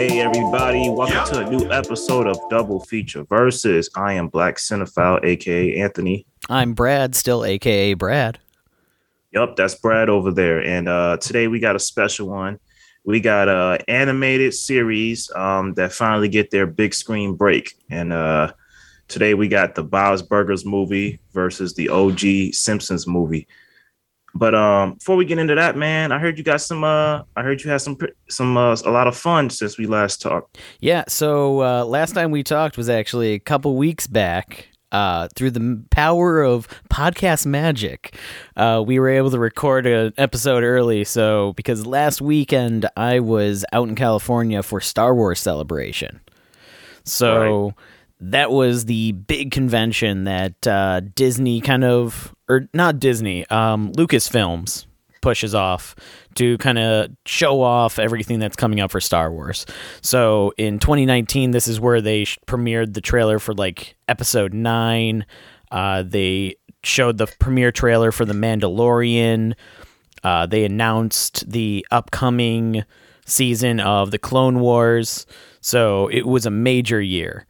Hey everybody, welcome Yep. to a new episode of Double Feature Versus. I am Black Cinephile, aka Anthony. I'm Brad, still AKA Brad. Yup, that's Brad over there. And uh today we got a special one. We got a animated series um that finally get their big screen break. And uh today we got the Bob's Burgers movie versus the OG Simpsons movie. But um before we get into that, man, I heard you got some uh I heard you had some some uh, a lot of fun since we last talked. Yeah, so uh, last time we talked was actually a couple weeks back. Uh, through the power of podcast magic, uh, we were able to record an episode early. So, because last weekend I was out in California for Star Wars celebration. So, that was the big convention that uh, Disney kind of, or not Disney, um, Lucasfilms pushes off to kind of show off everything that's coming up for Star Wars. So in 2019, this is where they premiered the trailer for like episode 9. Uh, they showed the premiere trailer for The Mandalorian. Uh, they announced the upcoming season of The Clone Wars. So it was a major year.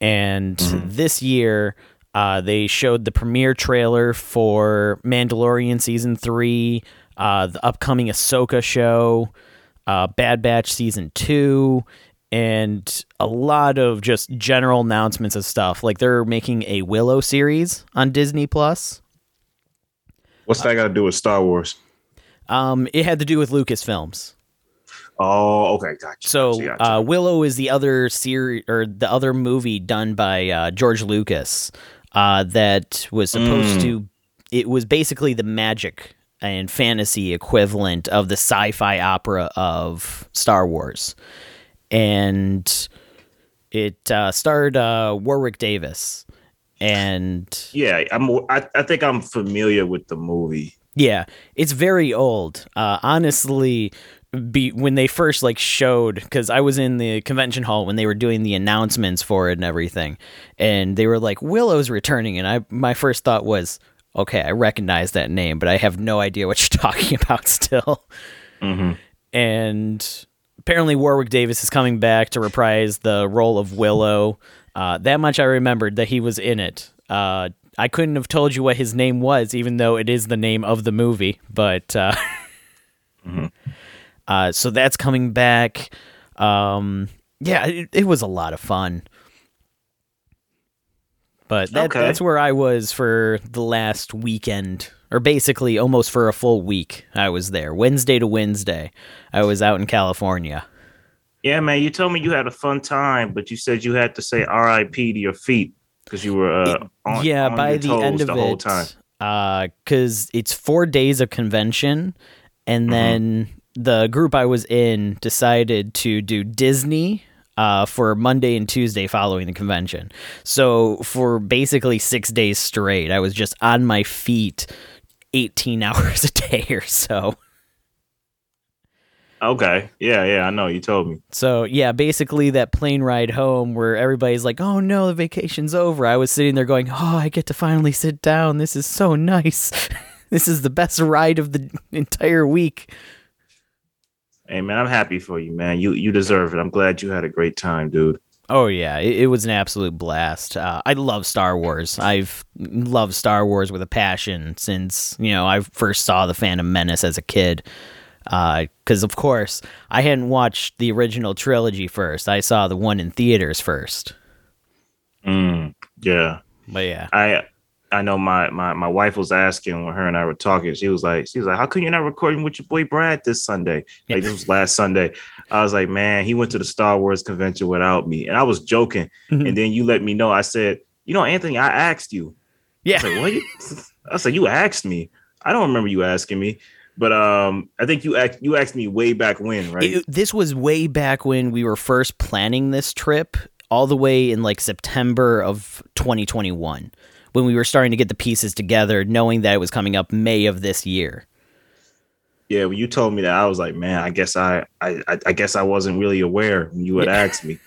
And this year, uh, they showed the premiere trailer for Mandalorian season three, uh, the upcoming Ahsoka show, uh, Bad Batch season two, and a lot of just general announcements of stuff. Like they're making a Willow series on Disney Plus. What's that got to do with Star Wars? Um, it had to do with Lucasfilms. Oh, okay, gotcha. So gotcha, gotcha. uh, Willow is the other series or the other movie done by uh, George Lucas uh, that was supposed Mm. to. It was basically the magic and fantasy equivalent of the sci-fi opera of Star Wars, and it uh, starred uh, Warwick Davis. And yeah, I'm. I, I think I'm familiar with the movie. Yeah, it's very old. Uh, honestly, be when they first like showed because I was in the convention hall when they were doing the announcements for it and everything, and they were like Willow's returning, and I my first thought was, okay, I recognize that name, but I have no idea what you're talking about still. Mhm. And apparently Warwick Davis is coming back to reprise the role of Willow. Uh, that much I remembered that he was in it. Uh, I couldn't have told you what his name was, even though it is the name of the movie. But uh, uh, so that's coming back. Um, yeah, it, it was a lot of fun. But that, Okay. that's where I was for the last weekend, or basically almost for a full week. I was there Wednesday to Wednesday. I was out in California. Yeah, man. You told me you had a fun time, but you said you had to say R.I.P. to your feet because you were uh, on, yeah, on by the end of the it, whole time. because it's four days of convention, and Mhm. then the group I was in decided to do Disney uh, for Monday and Tuesday following the convention. So for basically six days straight, I was just on my feet, eighteen hours a day or so. Okay. Yeah, yeah. I know. You told me. So yeah, basically that plane ride home where everybody's like, "Oh no, the vacation's over." I was sitting there going, "Oh, I get to finally sit down. This is so nice. this is the best ride of the entire week." Hey, man. I'm happy for you, man. You you deserve it. I'm glad you had a great time, dude. Oh yeah, it, it was an absolute blast. Uh, I love Star Wars. I've loved Star Wars with a passion since you know I first saw the Phantom Menace as a kid. Because of course I hadn't watched the original trilogy first. I saw the one in theaters first. Mm, yeah. But yeah, I I know my my my wife was asking when her and I were talking. She was like, she was like, "How come you're not recording with your boy Brad this Sunday?" Like this was last Sunday. I was like, "Man, he went to the Star Wars convention without me," and I was joking. Mhm. And then you let me know. I said, "You know, Anthony, I asked you." I yeah. was like, "What?" I said, "You asked me." I don't remember you asking me, but um, I think you asked you asked me way back when, right? It- this was way back when we were first planning this trip, all the way in like September of 2021, when we were starting to get the pieces together, knowing that it was coming up May of this year. yeah, when you told me that, I was like, "Man, I guess I I I, guess I wasn't really aware when you had Yeah. asked me."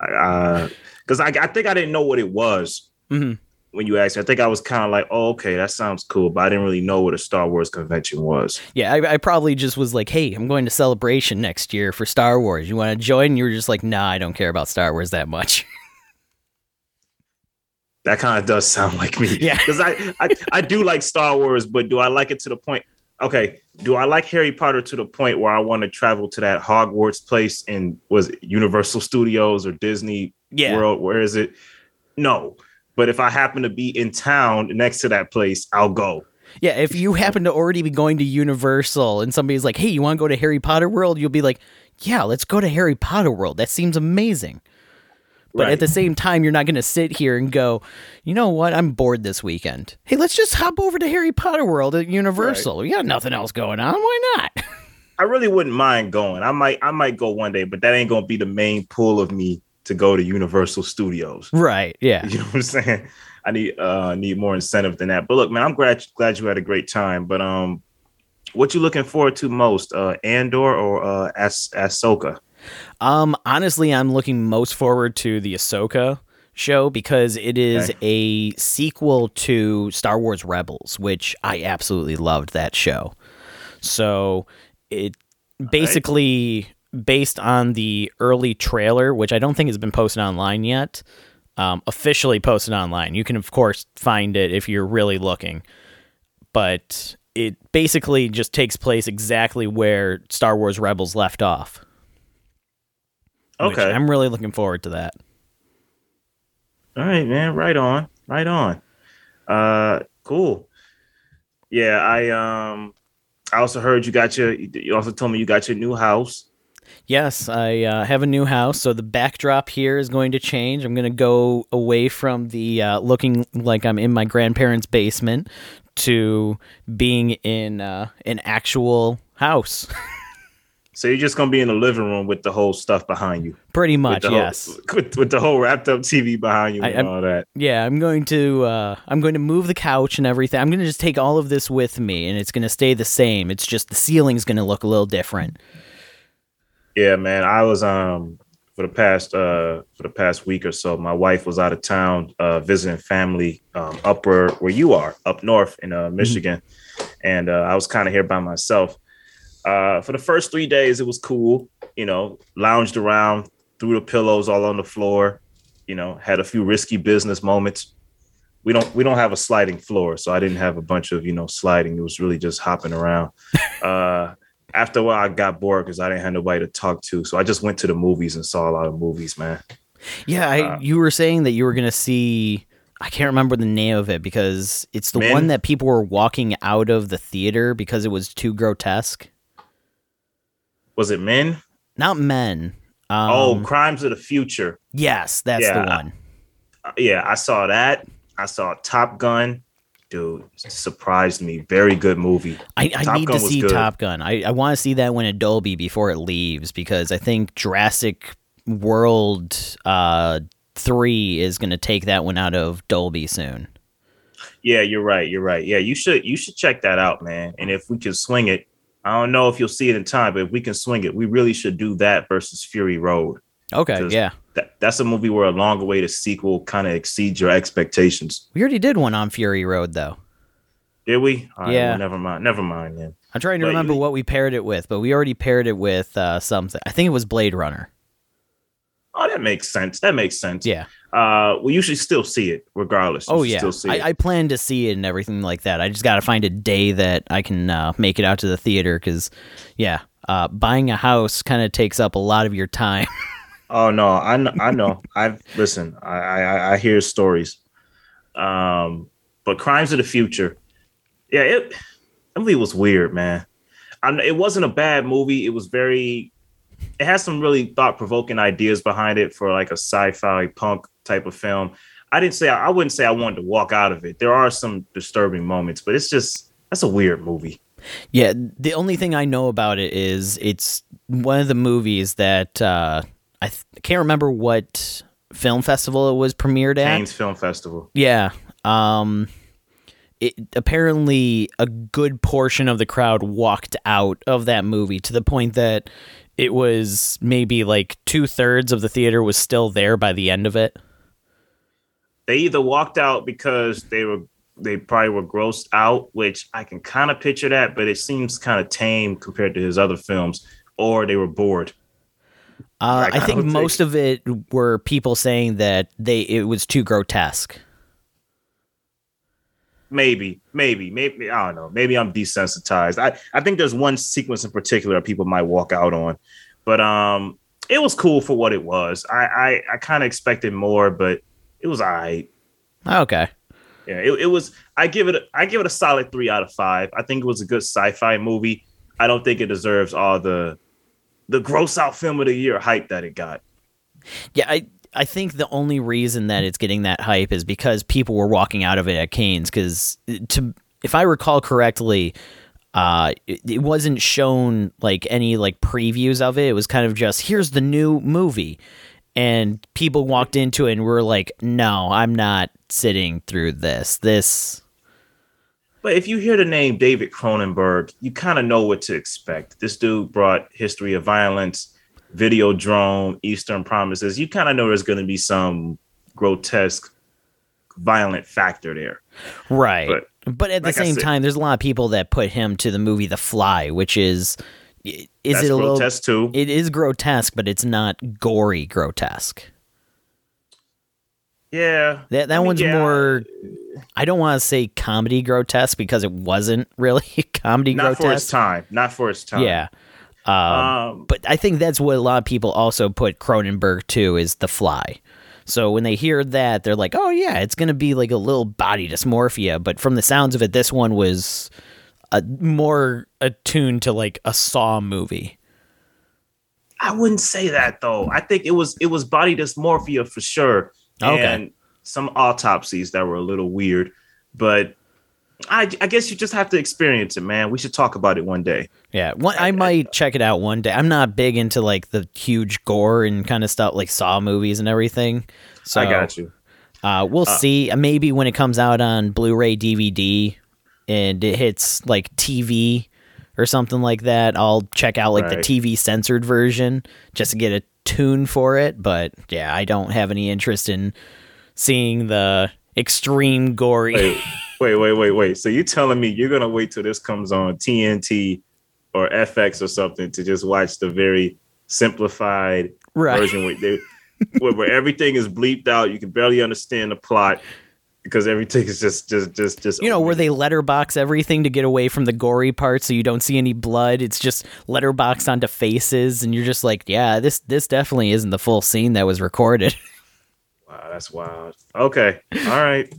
because I, I think I didn't know what it was. hmm when you asked me. I think I was kind of like, oh, okay, that sounds cool, but I didn't really know what a Star Wars convention was. Yeah, I, I probably just was like, hey, I'm going to Celebration next year for Star Wars. You want to join? And you were just like, nah, I don't care about Star Wars that much. That kind of does sound like me. Yeah. Because I, I, I do like Star Wars, but do I like it to the point? Okay. Do I like Harry Potter to the point where I want to travel to that Hogwarts place in was it Universal Studios or Disney Yeah. World? Where is it? No. But if I happen to be in town next to that place, I'll go. Yeah, if you happen to already be going to Universal and somebody's like, hey, you want to go to Harry Potter World? You'll be like, yeah, let's go to Harry Potter World. That seems amazing. But Right. at the same time, you're not going to sit here and go, you know what? I'm bored this weekend. Hey, let's just hop over to Harry Potter World at Universal. We got nothing else going on. Why not? I really wouldn't mind going. I might I might go one day, but that ain't gonna be the main pull of me to go to Universal Studios. right. Yeah. You know what I'm saying? I need uh need more incentive than that. But look, man, I'm glad glad you had a great time. But um what you looking forward to most? Uh Andor or uh As- Ahsoka? Um, honestly, I'm looking most forward to the Ahsoka show because it is Okay. a sequel to Star Wars Rebels, which I absolutely loved that show. So it basically based on the early trailer, which I don't think has been posted online yet. Um, officially posted online. You can of course find it if you're really looking, but it basically just takes place exactly where Star Wars Rebels left off. Okay. I'm really looking forward to that. All right, man. Right on. Right on. Uh cool. Yeah, I um I also heard you got your you also told me you got your new house. Yes, I uh, have a new house, so the backdrop here is going to change. I'm going to go away from the uh, looking like I'm in my grandparents' basement to being in uh, an actual house. So you're just gonna be in the living room with the whole stuff behind you. Pretty With much, whole- yes. with, with the whole wrapped up TV behind you I- and I'm- all that. Yeah, I'm going to uh, I'm going to move the couch and everything. I'm going to just take all of this with me, and it's going to stay the same. It's just the ceiling's going to look a little different. Yeah, man. I was um for the past uh for the past week or so, my wife was out of town uh visiting family um up where where you are, up north in uh Michigan. And uh I was kind of here by myself. Uh for the first 3 days it was cool, you know, lounged around, threw the pillows all on the floor, you know, had a few risky business moments. We don't we don't have a sliding floor, so I didn't have a bunch of, you know, sliding. It was really just hopping around. uh after a while, I got bored because I didn't have nobody to talk to. So I just went to the movies and saw a lot of movies, man. Yeah, I, Uh, you were saying that you were going to see. I can't remember the name of it because it's the Men? one that people were walking out of the theater because it was too grotesque. Was it Men? Not men. Um, oh, Crimes of the Future. yes, that's the one. Uh, yeah, I saw that. I saw Top Gun. Dude, surprised me. Very good movie. I, I need Gun to see good. Top Gun. I, I want to see that one in Dolby before it leaves because I think Jurassic World uh, 3 is going to take that one out of Dolby soon. Yeah, you're right. You're right. Yeah, you should you should check that out, man. And if we can swing it, I don't know if you'll see it in time, but if we can swing it, we really should do that versus Fury Road. Okay, yeah. That that's a movie where a long awaited sequel kind of exceeds your expectations. We already did one on Fury Road, though. Did we? All right, Yeah. well, never mind. Never mind then. I'm trying to But remember you- what we paired it with, but we already paired it with uh, something. I think it was Blade Runner. Oh, that makes sense. That makes sense. Yeah. Uh, well, you should still see it regardless. You Oh yeah. Still see it. I, I plan to see it and everything like that. I just got to find a day that I can uh, make it out to the theater because, yeah, uh, buying a house kind of takes up a lot of your time. oh no, I know. I know. I've listen. I, I I hear stories. Um, but Crimes of the Future. Yeah, it. That movie was weird, man. I, it wasn't a bad movie. It was very. It has some really thought provoking ideas behind it for like a sci-fi punk type of film. I didn't say I wouldn't say I wanted to walk out of it. There are some disturbing moments, but it's just that's a weird movie. yeah. The only thing I know about it is it's one of the movies that uh, I th- can't remember what film festival it was premiered at. Cannes Film Festival. Yeah. Um it apparently a good portion of the crowd walked out of that movie to the point that it was maybe like two thirds of the theater was still there by the end of it. they either walked out because they were they probably were grossed out, which I can kind of picture that, but it seems kind of tame compared to his other films, or they were bored. Uh, I, I think most think. of it were people saying that they it was too grotesque. Maybe, maybe, maybe I don't know. Maybe I'm desensitized. I I think there's one sequence in particular people might walk out on, but um, it was cool for what it was. I I, I kind of expected more, but it was all right. Okay. Yeah, it, it was. I give it. A, I give it a solid three out of five. I think it was a good sci-fi movie. I don't think it deserves all the the gross out film of the year hype that it got. Yeah, I I think the only reason that it's getting that hype is because people were walking out of it at Cannes. Because to if I recall correctly, uh, it, it, wasn't shown like any like previews of it. It was kind of just here's the new movie, and people walked into it and were like, "No, I'm not sitting through this. This." But if you hear the name David Cronenberg, you kind of know what to expect. This dude brought History of Violence, Videodrome, Eastern Promises. You kind of know there's going to be some grotesque, violent factor there. Right. But, but at the same said, time, there's a lot of people that put him to the movie The Fly, which is is it a grotesque little, too? It is grotesque, but it's not gory grotesque. Yeah, that that I mean, one's yeah. more. I don't want to say comedy grotesque because it wasn't really comedy not grotesque. for its time. Not for its time. Yeah. Um, um, but I think that's what a lot of people also put Cronenberg to is The Fly. So when they hear that, they're like, "Oh yeah, it's gonna be like a little body dysmorphia." But from the sounds of it, this one was a, more attuned to like a Saw movie. I wouldn't say that though. I think it was it was body dysmorphia for sure, okay. and some autopsies that were a little weird. But I, I guess you just have to experience it, man. We should talk about it one day. Yeah, one, I might check it out one day. I'm not big into like the huge gore and kind of stuff, like Saw movies and everything. So I got you. Uh, we'll uh, see. Maybe when it comes out on Blu-ray, DVD, and it hits like TV or something like that, I'll check out like right. the TV censored version just to get a tune for it. But yeah, I don't have any interest in seeing the extreme gory. Wait, wait, wait, wait. So you're telling me you're gonna wait till this comes on TNT or FX or something to just watch the very simplified right. version where, they, where, where everything is bleeped out, you can barely understand the plot, because everything is just just just just you know where they letterbox everything to get away from the gory part so you don't see any blood? It's just letterbox onto faces and you're just like yeah this this definitely isn't the full scene that was recorded. Wow that's wild. Okay all right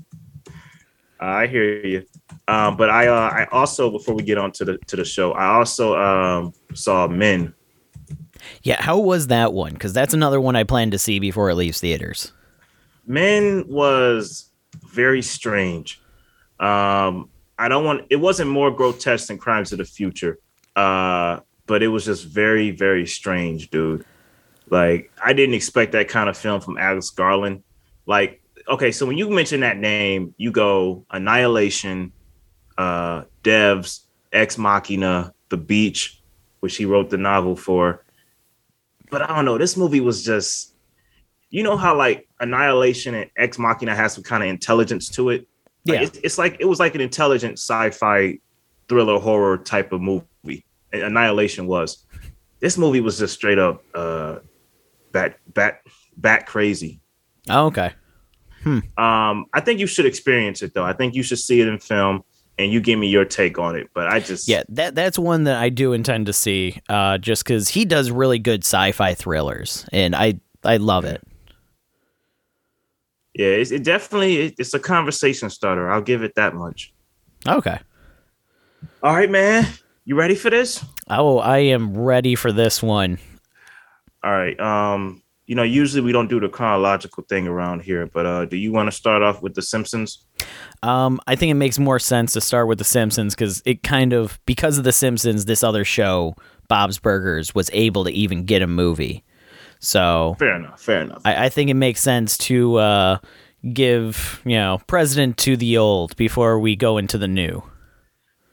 i hear you um but i uh i also before we get on to the to the show i also um saw men yeah how was that one because that's another one i plan to see before it leaves theaters men was very strange. Um, I don't want it wasn't more grotesque than Crimes of the Future, uh, but it was just very, very strange, dude. Like I didn't expect that kind of film from Alex Garland. Like, okay, so when you mention that name, you go Annihilation, uh, Devs, Ex Machina, The Beach, which he wrote the novel for. But I don't know, this movie was just you know how like Annihilation and Ex Machina has some kind of intelligence to it. Like, yeah, it's, it's, like it was like an intelligent sci-fi thriller horror type of movie. Annihilation was. This movie was just straight up uh, bat bat bat crazy. Oh, okay. Hmm. Um, I think you should experience it though. I think you should see it in film and you give me your take on it. But I just yeah, that that's one that I do intend to see. Uh, just because he does really good sci-fi thrillers, and I I love it yeah, it's, it definitely it's a conversation starter. I'll give it that much. Okay. All right, man. You ready for this? Oh, I am ready for this one. All right. Um, you know, usually we don't do the chronological thing around here, but uh, do you want to start off with The Simpsons? Um, I think it makes more sense to start with The Simpsons because it kind of because of The Simpsons, this other show, Bob's Burgers, was able to even get a movie. So fair enough. Fair enough. I, I think it makes sense to uh, give you know president to the old before we go into the new.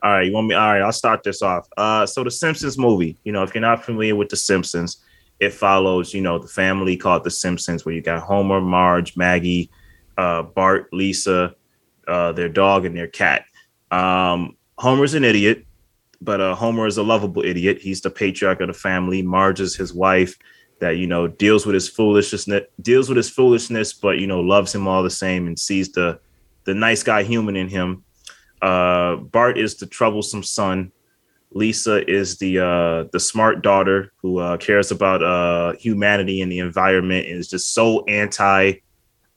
All right, you want me? All right, I'll start this off. Uh, so the Simpsons movie. You know, if you're not familiar with the Simpsons, it follows you know the family called the Simpsons, where you got Homer, Marge, Maggie, uh, Bart, Lisa, uh, their dog, and their cat. Um, Homer's an idiot, but uh, Homer is a lovable idiot. He's the patriarch of the family. Marge is his wife that you know deals with his foolishness, deals with his foolishness, but you know loves him all the same and sees the the nice guy human in him. Uh, Bart is the troublesome son. Lisa is the uh, the smart daughter who uh, cares about uh, humanity and the environment and is just so anti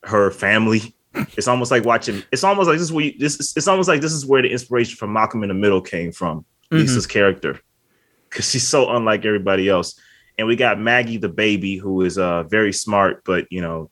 her family. It's almost like watching. It's almost like this is where you, this. It's almost like this is where the inspiration for Malcolm in the Middle came from. Mm-hmm. Lisa's character, because she's so unlike everybody else. And we got Maggie the baby, who is uh very smart, but you know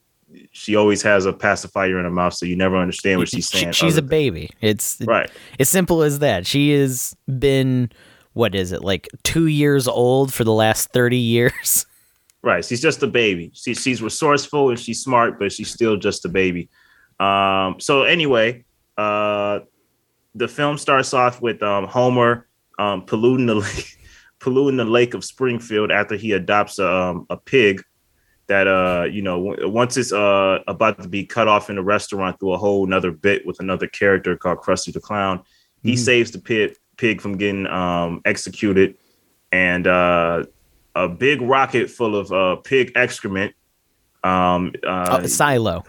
she always has a pacifier in her mouth, so you never understand what she's saying. She, she's a baby. It's right. It's simple as that. She has been what is it like two years old for the last thirty years. Right. She's just a baby. She, she's resourceful and she's smart, but she's still just a baby. Um, so anyway, uh, the film starts off with um, Homer um, polluting the lake, polluting the lake of Springfield after he adopts a, um, a pig that uh you know once it's uh about to be cut off in a restaurant through a whole another bit with another character called Krusty the Clown, he mm-hmm. saves the pig pig from getting um executed, and uh a big rocket full of uh pig excrement. Um, uh, oh, silo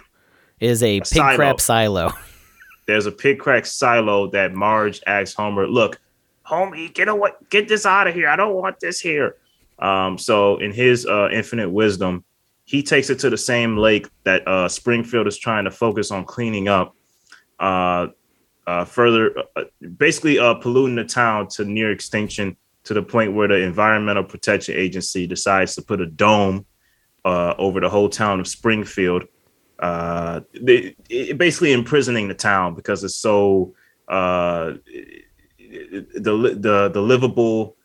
is a, a pig silo. crap silo. There's a pig crap silo that Marge asks Homer, "Look, homie, get away, get this out of here. I don't want this here." Um, so in his uh, infinite wisdom, he takes it to the same lake that uh, Springfield is trying to focus on cleaning up. Uh, uh, further, uh, basically uh, polluting the town to near extinction to the point where the Environmental Protection Agency decides to put a dome uh, over the whole town of Springfield. They, basically imprisoning the town because it's so the the the livable.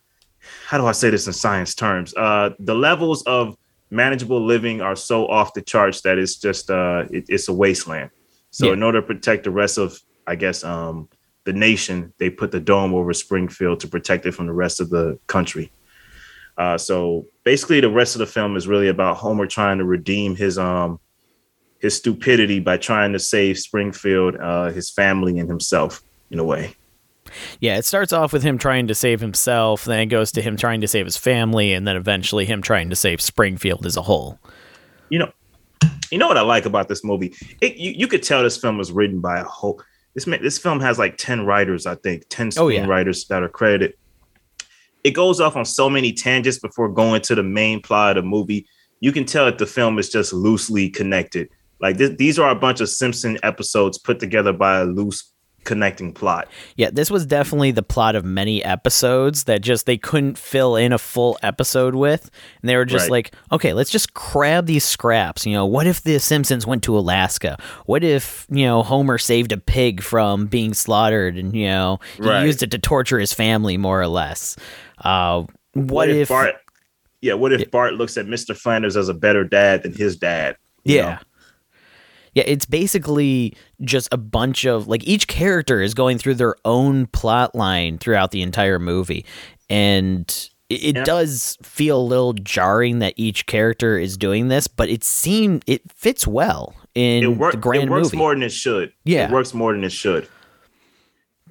How do I say this in science terms? the levels of manageable living are so off the charts that it's just uh it, it's a wasteland. So yeah. in order to protect the rest of I guess um the nation, they put the dome over Springfield to protect it from the rest of the country. Uh, so basically, the rest of the film is really about Homer trying to redeem his um his stupidity by trying to save Springfield, uh, his family, and himself in a way. Yeah, it starts off with him trying to save himself, then it goes to him trying to save his family, and then eventually him trying to save Springfield as a whole. You know, you know what I like about this movie? It, you, you could tell this film was written by a whole. This this film has like ten writers, I think, ten screenwriters oh, yeah. that are credited. It goes off on so many tangents before going to the main plot of the movie. You can tell that the film is just loosely connected. Like this, these are a bunch of Simpson episodes put together by a loose connecting plot. Yeah, this was definitely the plot of many episodes that just they couldn't fill in a full episode with. And they were just right. like, okay, let's just grab these scraps. You know, what if the Simpsons went to Alaska? What if, you know, Homer saved a pig from being slaughtered and, you know, he right. used it to torture his family more or less? Uh, what, what if, if, Bart Yeah, what if Bart looks at Mr. Flanders as a better dad than his dad? Yeah. Know? Yeah, it's basically just a bunch of like each character is going through their own plot line throughout the entire movie. And it, yeah. does feel a little jarring that each character is doing this, but it seemed it fits well in it work, the grand It works movie. more than it should. Yeah, it works more than it should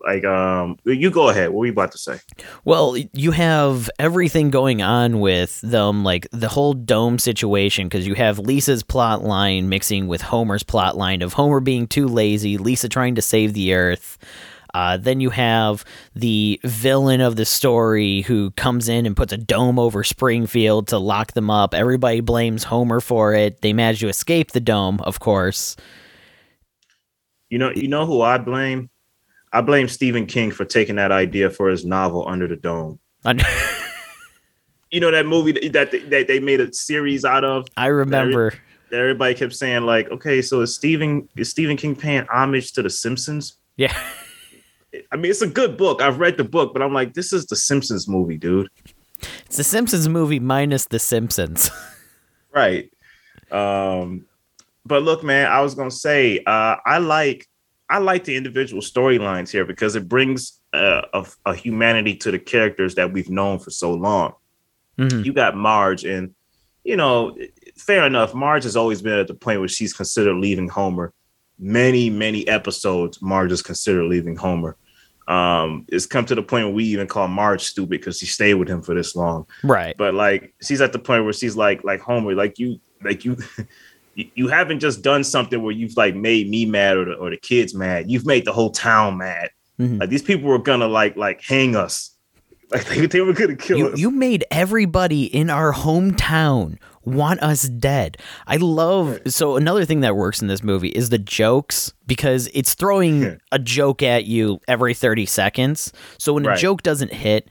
like um you go ahead what were you about to say well you have everything going on with them like the whole dome situation because you have lisa's plot line mixing with homer's plot line of homer being too lazy lisa trying to save the earth uh, then you have the villain of the story who comes in and puts a dome over Springfield to lock them up. Everybody blames Homer for it. They manage to escape the dome, of course. You know, you know who I blame? I blame Stephen King for taking that idea for his novel Under the Dome. you know that movie that they, that they made a series out of. I remember. That everybody kept saying like, okay, so is Stephen is Stephen King paying homage to The Simpsons? Yeah. I mean, it's a good book. I've read the book, but I'm like, this is the Simpsons movie, dude. It's the Simpsons movie minus the Simpsons. right. Um, but look, man, I was gonna say, uh, I like I like the individual storylines here because it brings uh, a, a, humanity to the characters that we've known for so long. Mm-hmm. You got Marge, and you know, fair enough. Marge has always been at the point where she's considered leaving Homer, many many episodes, Marge is considered leaving Homer. Um, it's come to the point where we even call Marge stupid because she stayed with him for this long. Right. But like she's at the point where she's like like Homer, like you like you you haven't just done something where you've like made me mad or the, or the kids mad. You've made the whole town mad. Mm-hmm. Like these people were gonna like like hang us. Like they, they were gonna kill you, us. You made everybody in our hometown want us dead. I love so another thing that works in this movie is the jokes because it's throwing a joke at you every 30 seconds. So when right. a joke doesn't hit,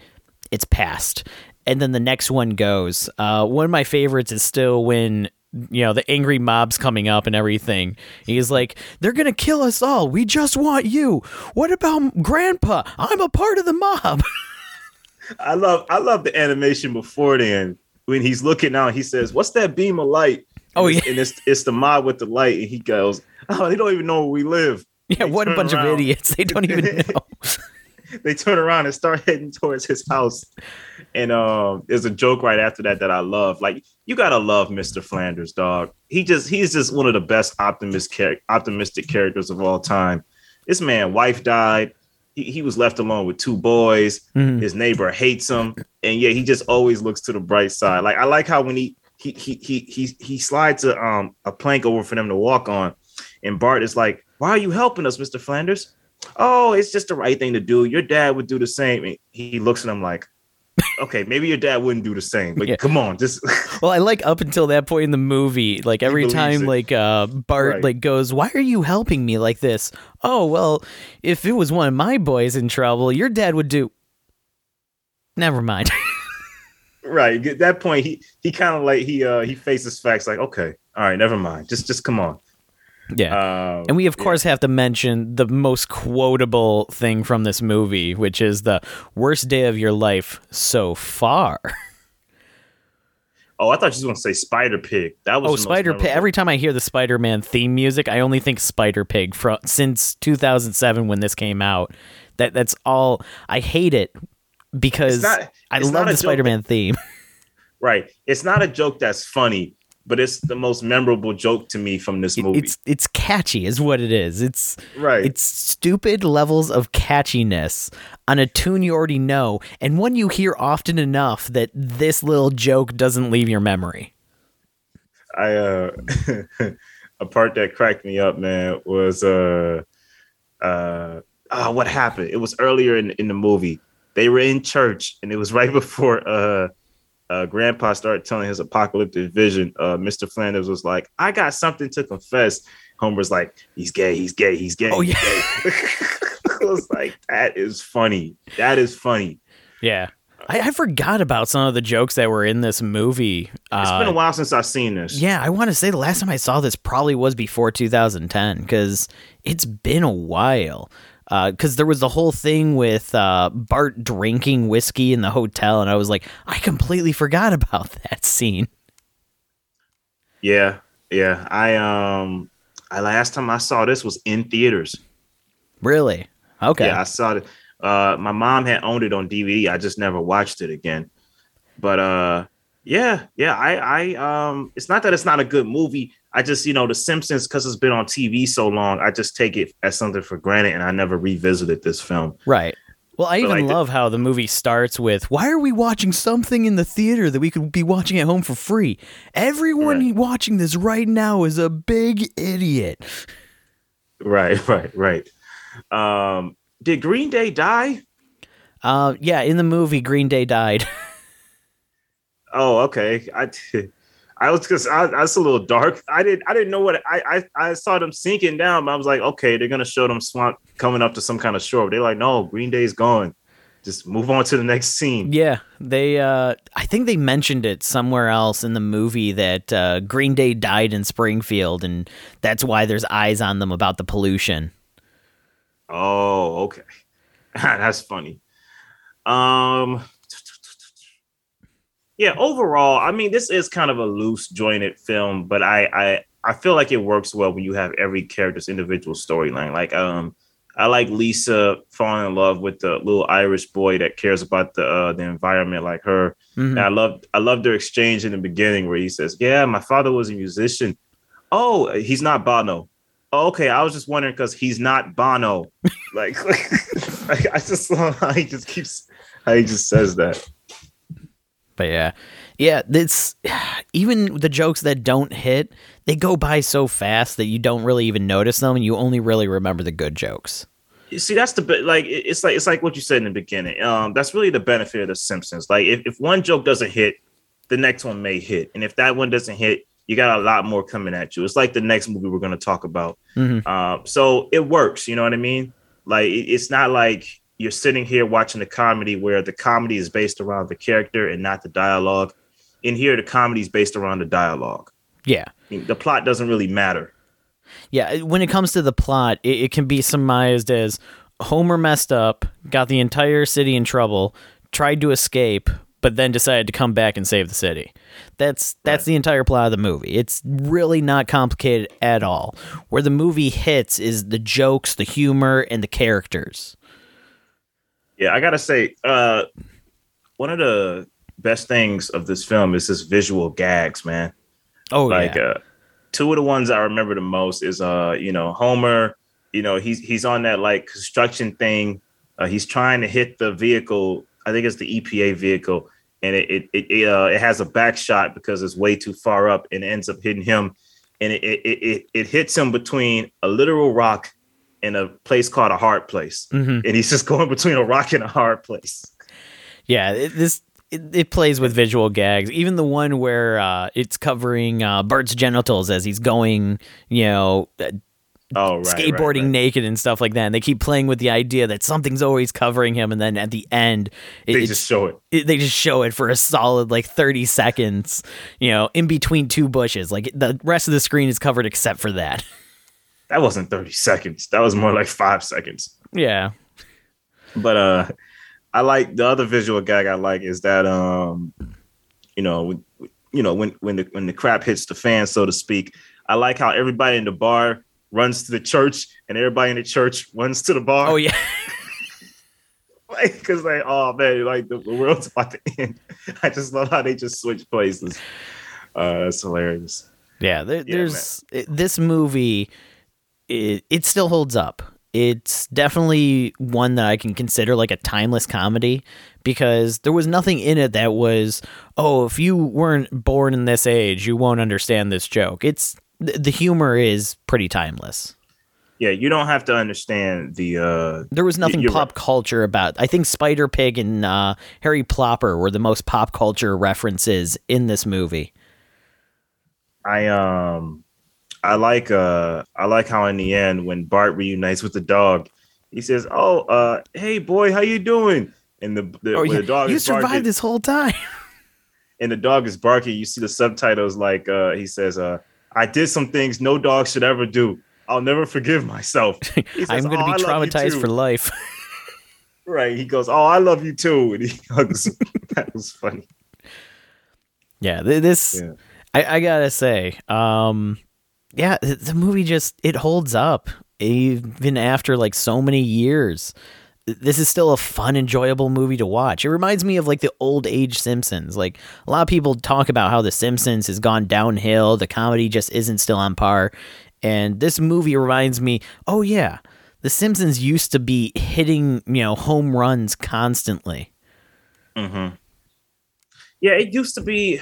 it's past. And then the next one goes. Uh, one of my favorites is still when you know the angry mob's coming up and everything he's like they're gonna kill us all we just want you what about grandpa i'm a part of the mob I love I love the animation before then when he's looking out. He says, "What's that beam of light?" Oh and yeah, and it's it's the mob with the light, and he goes, "Oh, they don't even know where we live." Yeah, they what a bunch around. of idiots! They don't even know. they turn around and start heading towards his house. And um, there's a joke right after that that I love. Like you gotta love Mr. Flanders, dog. He just he's just one of the best optimist char- optimistic characters of all time. This man, wife died he, he was left alone with two boys. Mm-hmm. His neighbor hates him, and yeah, he just always looks to the bright side. Like I like how when he he he he he, he slides a um a plank over for them to walk on, and Bart is like, "Why are you helping us, Mister Flanders?" Oh, it's just the right thing to do. Your dad would do the same. And he looks at him like, okay, maybe your dad wouldn't do the same, but yeah. come on, just. well, I like up until that point in the movie, like every time, it. like uh, Bart right. like goes, "Why are you helping me like this?" Oh well, if it was one of my boys in trouble, your dad would do. Never mind. right at that point, he he kind of like he uh he faces facts like, okay, all right, never mind, just just come on. Yeah. Um, and we, of course, have to mention the most quotable thing from this movie, which is the worst day of your life so far. Oh, I thought you was going to say Spider Pig. That was oh Spider Pig. Every time I hear the Spider Man theme music, I only think Spider Pig from since 2007 when this came out. That that's all. I hate it because not, I love the Spider Man theme. Right. It's not a joke that's funny but it's the most memorable joke to me from this movie. It's it's catchy, is what it is. It's right. It's stupid levels of catchiness on a tune you already know, and one you hear often enough that this little joke doesn't leave your memory. I uh, a part that cracked me up, man, was uh, uh, oh, what happened? It was earlier in in the movie. They were in church, and it was right before uh uh, Grandpa started telling his apocalyptic vision, uh, Mr. Flanders was like, "I got something to confess." Homer's like, "He's gay. He's gay. He's gay." Oh yeah. I was like, "That is funny. That is funny." Yeah. I, I, forgot about some of the jokes that were in this movie. It's uh, been a while since I've seen this. Yeah, I want to say the last time I saw this probably was before 2010 because it's been a while because uh, there was the whole thing with uh, Bart drinking whiskey in the hotel, and I was like, I completely forgot about that scene. Yeah, yeah. I um, I last time I saw this was in theaters. Really? Okay. Yeah, I saw it. Uh, my mom had owned it on DVD. I just never watched it again. But uh, yeah, yeah. I I um, it's not that it's not a good movie. I just, you know, The Simpsons, because it's been on TV so long, I just take it as something for granted and I never revisited this film. Right. Well, I even like love the- how the movie starts with, Why are we watching something in the theater that we could be watching at home for free? Everyone right. watching this right now is a big idiot. Right, right, right. Um, did Green Day die? Uh, yeah, in the movie, Green Day died. oh, okay. I. I was because I, I, was a little dark. I didn't I didn't know what I, I I saw them sinking down, but I was like, okay, they're gonna show them swamp coming up to some kind of shore. They're like, no, Green Day's gone. Just move on to the next scene. Yeah, they. uh I think they mentioned it somewhere else in the movie that uh, Green Day died in Springfield, and that's why there's eyes on them about the pollution. Oh, okay, that's funny. Um, yeah, overall, I mean, this is kind of a loose jointed film, but I I I feel like it works well when you have every character's individual storyline. Like um I like Lisa falling in love with the little Irish boy that cares about the uh, the environment like her. Mm-hmm. And I love I love their exchange in the beginning where he says, "Yeah, my father was a musician." Oh, he's not Bono. Oh, okay, I was just wondering because he's not Bono. like, like, I just love how he just keeps how he just says that. But yeah, yeah, it's even the jokes that don't hit, they go by so fast that you don't really even notice them, and you only really remember the good jokes. You see, that's the bit. Like, it's like it's like what you said in the beginning. Um, that's really the benefit of the Simpsons. Like, if, if one joke doesn't hit, the next one may hit, and if that one doesn't hit, you got a lot more coming at you. It's like the next movie we're going to talk about. Mm-hmm. Uh, so it works. You know what I mean? Like, it, it's not like you're sitting here watching a comedy where the comedy is based around the character and not the dialogue. In here, the comedy is based around the dialogue. Yeah. I mean, the plot doesn't really matter. Yeah. When it comes to the plot, it, it can be surmised as Homer messed up, got the entire city in trouble, tried to escape, but then decided to come back and save the city. That's that's right. the entire plot of the movie. It's really not complicated at all. Where the movie hits is the jokes, the humor, and the characters. Yeah, I gotta say, uh, one of the best things of this film is this visual gags, man. Oh, like yeah. uh, two of the ones I remember the most is uh, you know, Homer. You know, he's he's on that like construction thing. Uh, he's trying to hit the vehicle. I think it's the EPA vehicle, and it it it, uh, it has a back shot because it's way too far up, and ends up hitting him, and it it it, it hits him between a literal rock in a place called a hard place, mm-hmm. and he's just going between a rock and a hard place. Yeah, it, this it, it, plays with visual gags. Even the one where uh, it's covering uh, Bart's genitals as he's going, you know. Uh, oh, right, skateboarding right, right. naked and stuff like that. And they keep playing with the idea that something's always covering him, and then at the end, it, they just show it. it. They just show it for a solid like thirty seconds. You know, in between two bushes. Like the rest of the screen is covered except for that. that wasn't 30 seconds. That was more like five seconds. Yeah. But uh I like the other visual gag I like is that um you know you know when when the when the crap hits the fan so to speak I like how everybody in the bar runs to the church and everybody in the church runs to the bar oh yeah like because like oh man like the, the, world's about to end I just love how they just switch places uh that's hilarious yeah, there, yeah there's man. this movie it, it still holds up. It's definitely one that I can consider like a timeless comedy because there was nothing in it that was, oh, if you weren't born in this age, you won't understand this joke. It's the humor is pretty timeless. Yeah, you don't have to understand the. uh There was nothing pop right. culture about. I think Spider Pig and uh, Harry Plopper were the most pop culture references in this movie. I um I like uh I like how in the end when Bart reunites with the dog, he says, "Oh, uh, hey boy, how you doing?" And the the, oh, yeah. the dog you survived barking, this whole time. and the dog is barking. You see the subtitles like uh he says, "Uh, I did some things no dog should ever do. I'll never forgive myself." Says, I'm going to oh, be traumatized for life. right. He goes, "Oh, I love you too," and he hugs. that was funny. Yeah, this yeah. I, I gotta say, um, yeah, the movie just it holds up even after like so many years. This is still a fun, enjoyable movie to watch. It reminds me of like the old age Simpsons. Like a lot of people talk about how The Simpsons has gone downhill, the comedy just isn't still on par. And this movie reminds me, oh yeah, The Simpsons used to be hitting, you know, home runs constantly. Mm-hmm. Yeah, it used to be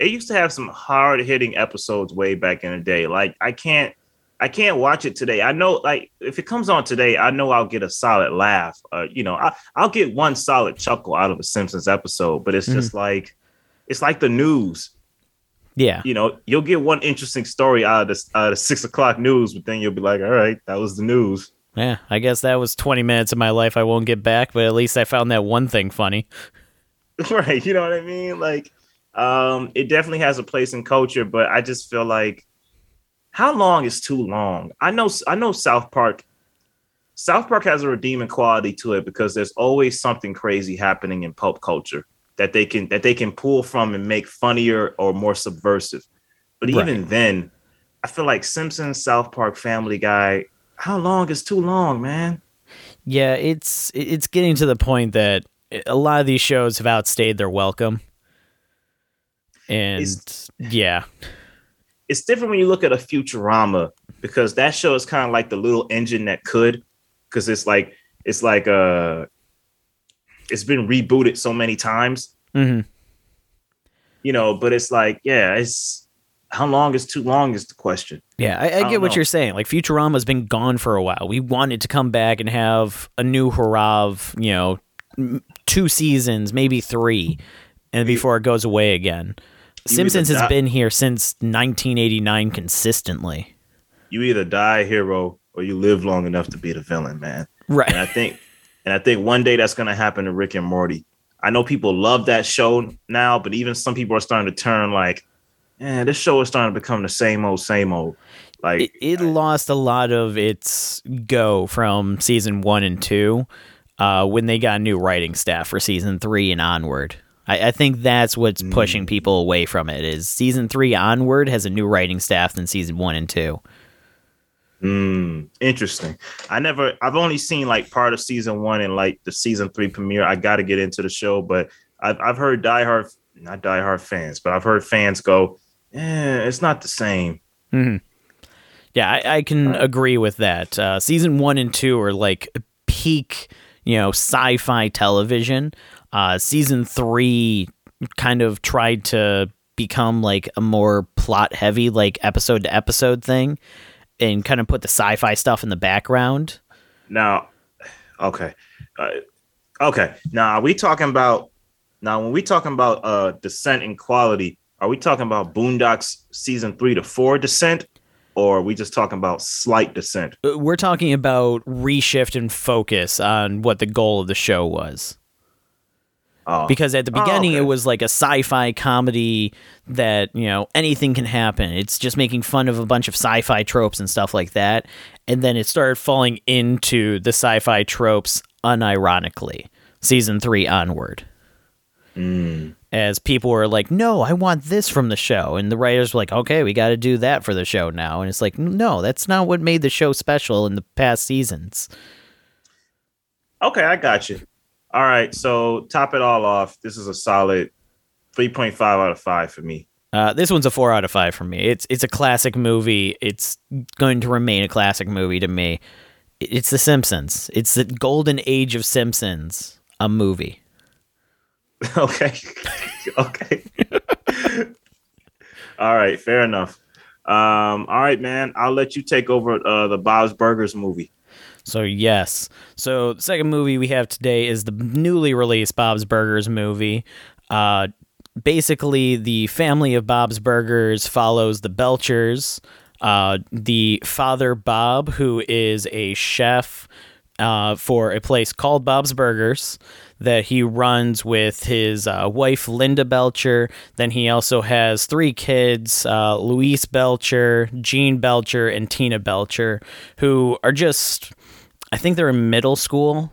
it used to have some hard hitting episodes way back in the day. Like I can't I can't watch it today. I know like if it comes on today, I know I'll get a solid laugh. Uh, you know, I, will get one solid chuckle out of a Simpsons episode, but it's mm-hmm. just like it's like the news. Yeah. You know, you'll get one interesting story out of this out of six o'clock news, but then you'll be like, all right, that was the news. Yeah, I guess that was 20 minutes of my life I won't get back, but at least I found that one thing funny. Right. You know what I mean? Like um, it definitely has a place in culture, but I just feel like how long is too long? I know I know South Park. South Park has a redeeming quality to it because there's always something crazy happening in pop culture that they can that they can pull from and make funnier or more subversive. But even right. then, I feel like Simpsons, South Park, Family Guy, how long is too long, man? Yeah, it's it's getting to the point that a lot of these shows have outstayed their welcome and it's, yeah it's different when you look at a Futurama because that show is kind of like the little engine that could, because it's like it's like uh it's been rebooted so many times. hmm You know, but it's like, yeah, it's how long is too long is the question. Yeah, I, I, don't get what know. you're saying. Like Futurama's been gone for a while. We wanted to come back and have a new hurrah of, you know, two seasons, maybe three, and before it goes away again. Simpsons has been here since 1989 consistently. You either die a hero or you live long enough to be the villain, man. Right. And. I think and I think one day that's gonna happen to Rick and Morty. I know people love that show now, but even some people are starting to turn like, "Man, this show is starting to become the same old, same old. Like It, it lost a lot of its go from season one and two uh, when they got a new writing staff for season three and onward. I, I think that's what's pushing people away from it. Is season three onward has a new writing staff than season one and two. Mm, interesting. I never. I've only seen like part of season one and like the season three premiere. I got to get into the show, but I've I've heard diehard, not diehard fans, but I've heard fans go, "Eh, it's not the same." Hmm. Yeah, I, I can agree with that. Uh, season one and two are like peak, you know, sci-fi television. Uh, season three kind of tried to become like a more plot-heavy, like episode to episode thing, and kind of put the sci-fi stuff in the background. Now, okay, uh, okay. Now, are we talking about now when we talking about uh descent in quality? Are we talking about Boondocks season three to four descent, or are we just talking about slight descent? Uh, We're talking about reshift and focus on what the goal of the show was. Oh, because at the Oh, beginning okay. it was like a sci-fi comedy that you know anything can happen. It's just making fun of a bunch of sci-fi tropes and stuff like that. And then it started falling into the sci-fi tropes unironically season three onward. Mm. as people were like no i want this from the show. And the writers were like okay we got to do that for the show now. And it's like no that's not what made the show special in the past seasons. Okay, I got you. All right, so top it all off. This is a solid 3.5 out of 5 for me. Uh, this one's a four out of five for me. It's it's a classic movie. It's going to remain a classic movie to me. It's The Simpsons. It's the golden age of Simpsons. A movie. okay. okay. all right, fair enough. Um, all right, man. I'll let you take over uh, the Bob's Burgers movie. So yes. So the second movie we have today is the newly released Bob's Burgers movie. Uh, basically, the family of Bob's Burgers follows the Belchers. Uh, the father Bob, who is a chef uh, for a place called Bob's Burgers that he runs with his uh, wife Linda Belcher. Then he also has three kids: uh, Louise Belcher, Gene Belcher, and Tina Belcher, who are just I think they're in middle school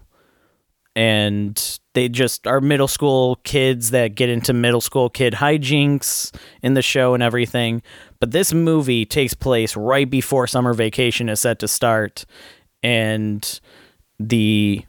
and they just are middle school kids that get into middle school kid hijinks in the show and everything. But this movie takes place right before summer vacation is set to start and the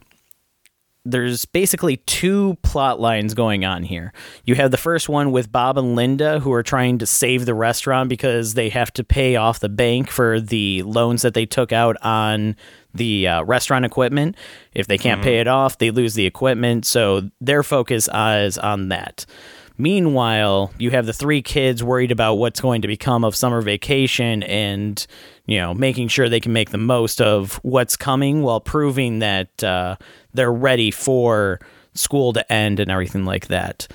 there's basically two plot lines going on here. You have the first one with Bob and Linda who are trying to save the restaurant because they have to pay off the bank for the loans that they took out on the uh, restaurant equipment. If they can't pay it off, they lose the equipment. So their focus is on that. Meanwhile, you have the three kids worried about what's going to become of summer vacation and, you know, making sure they can make the most of what's coming while proving that uh, they're ready for school to end and everything like that.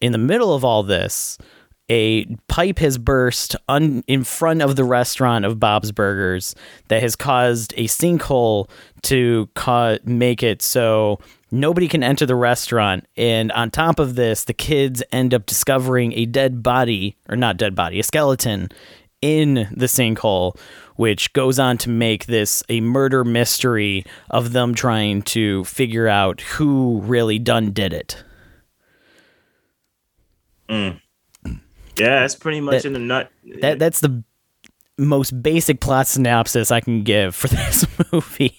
In the middle of all this, a pipe has burst un- in front of the restaurant of Bob's Burgers that has caused a sinkhole to ca- make it so nobody can enter the restaurant. And on top of this, the kids end up discovering a dead body, or not dead body, a skeleton in the sinkhole, which goes on to make this a murder mystery of them trying to figure out who really done did it. Mm. Yeah, that's pretty much That- in the nut. That that's the most basic plot synopsis I can give for this movie.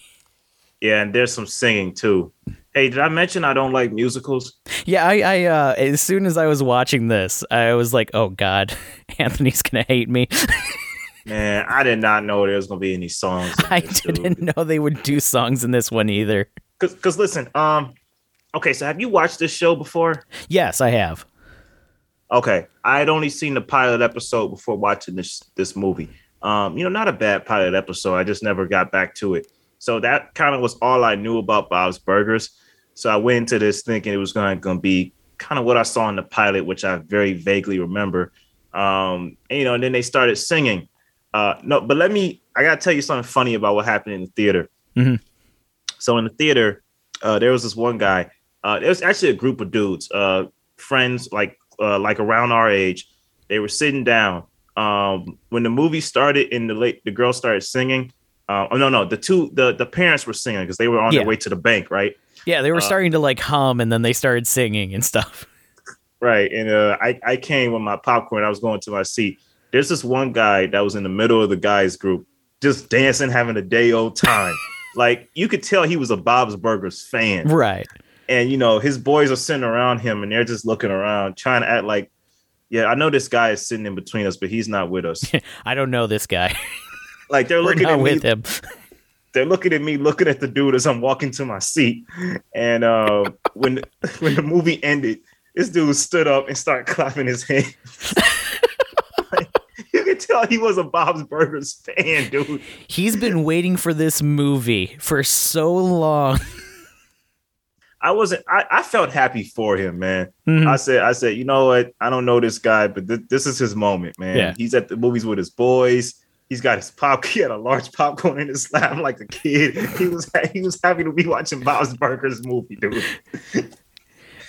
Yeah, and there's some singing too. Hey, did I mention I don't like musicals? Yeah, I, I uh, as soon as I was watching this, I was like, "Oh God, Anthony's gonna hate me." Man, I did not know there was gonna be any songs. I didn't dude. know they would do songs in this one either. Cause, cause listen, um, okay, so have you watched this show before? Yes, I have. Okay, I had only seen the pilot episode before watching this this movie. Um, you know, not a bad pilot episode. I just never got back to it. So that kind of was all I knew about Bob's Burgers. So I went into this thinking it was going to be kind of what I saw in the pilot, which I very vaguely remember. Um, and, you know, and then they started singing. Uh, no, but let me. I gotta tell you something funny about what happened in the theater. Mm-hmm. So in the theater, uh, there was this one guy. Uh, there was actually a group of dudes, uh, friends like uh, like around our age. They were sitting down. Um, when the movie started and the late the girl started singing. Uh, oh no, no, the two the the parents were singing because they were on yeah. their way to the bank, right? Yeah, they were uh, starting to like hum, and then they started singing and stuff. Right, and uh, I I came with my popcorn. I was going to my seat. There's this one guy that was in the middle of the guys group, just dancing, having a day old time. like you could tell he was a Bob's Burgers fan, right? And you know his boys are sitting around him, and they're just looking around, trying to act like, yeah, I know this guy is sitting in between us, but he's not with us. I don't know this guy. like they're looking at with me, him they're looking at me, looking at the dude as I'm walking to my seat. And uh, when when the movie ended, this dude stood up and started clapping his hands. you can tell he was a Bob's Burgers fan, dude. He's been waiting for this movie for so long. I wasn't. I, I felt happy for him, man. Mm-hmm. I said, I said, you know what? I don't know this guy, but th- this is his moment, man. Yeah. He's at the movies with his boys he's got his pop. He had a large popcorn in his lap like a kid. He was he was happy to be watching Bob's Burgers movie, dude.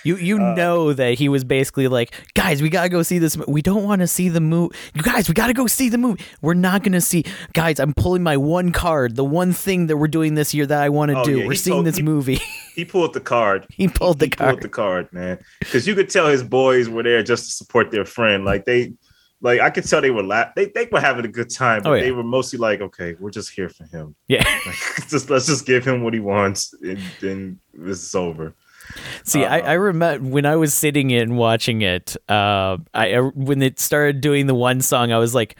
You you uh, know that he was basically like, guys, we gotta go see this. We don't want to see the movie. You guys, we gotta go see the movie. We're not gonna see. Guys, I'm pulling my one card, the one thing that we're doing this year that I want to oh, do. Yeah, we're seeing this he, movie. He pulled the card. He pulled the he card. Pulled the card, man. Because you could tell his boys were there just to support their friend. Like they like I could tell they were la- they they were having a good time, but oh, yeah. they were mostly like, okay, we're just here for him. Yeah, like, just let's just give him what he wants, and then this is over. See, uh, I, I remember when I was sitting in watching it. Uh, I when it started doing the one song, I was like,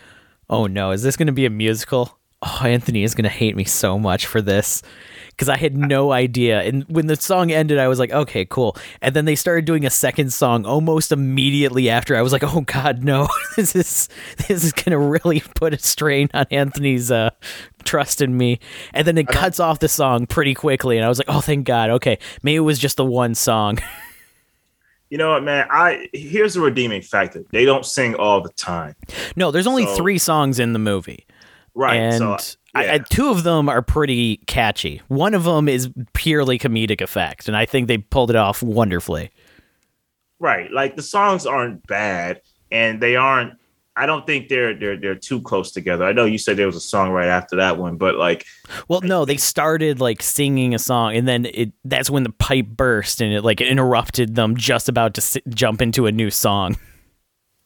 "Oh no, is this going to be a musical?" Oh, Anthony is going to hate me so much for this because I had no idea. And when the song ended, I was like, okay, cool. And then they started doing a second song almost immediately after. I was like, oh god, no, this is this is gonna really put a strain on Anthony's uh, trust in me. And then it cuts off the song pretty quickly, and I was like, oh, thank God. Okay, maybe it was just the one song. You know what, man? I here's the redeeming factor. They don't sing all the time. No, there's only so, three songs in the movie. Right. And so yeah. I, two of them are pretty catchy. One of them is purely comedic effect, and I think they pulled it off wonderfully. Right, like the songs aren't bad, and they aren't. I don't think they're they're they're too close together. I know you said there was a song right after that one, but like, well, no, they started like singing a song, and then it that's when the pipe burst, and it like interrupted them just about to s- jump into a new song.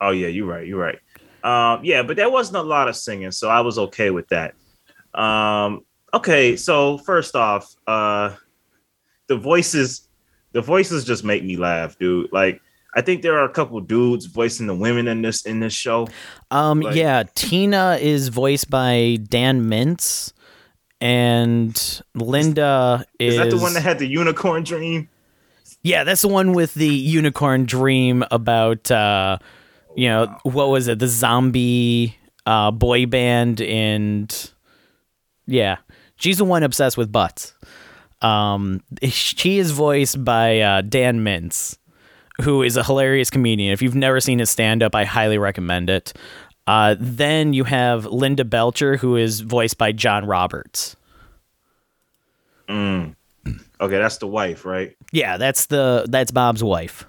Oh yeah, you're right. You're right. Um, yeah, but there wasn't a lot of singing, so I was okay with that. Um, okay, so first off, uh, the voices, the voices just make me laugh, dude. Like, I think there are a couple dudes voicing the women in this in this show. Um, like, yeah, Tina is voiced by Dan Mintz, and Linda is, is that the one that had the unicorn dream? Yeah, that's the one with the unicorn dream about uh, you know, wow. what was it? The zombie uh, boy band and yeah, she's the one obsessed with butts. Um, she is voiced by uh, Dan Mintz, who is a hilarious comedian. If you've never seen his stand up, I highly recommend it. Uh, then you have Linda Belcher, who is voiced by John Roberts. Mm. Okay, that's the wife, right? Yeah, that's the that's Bob's wife.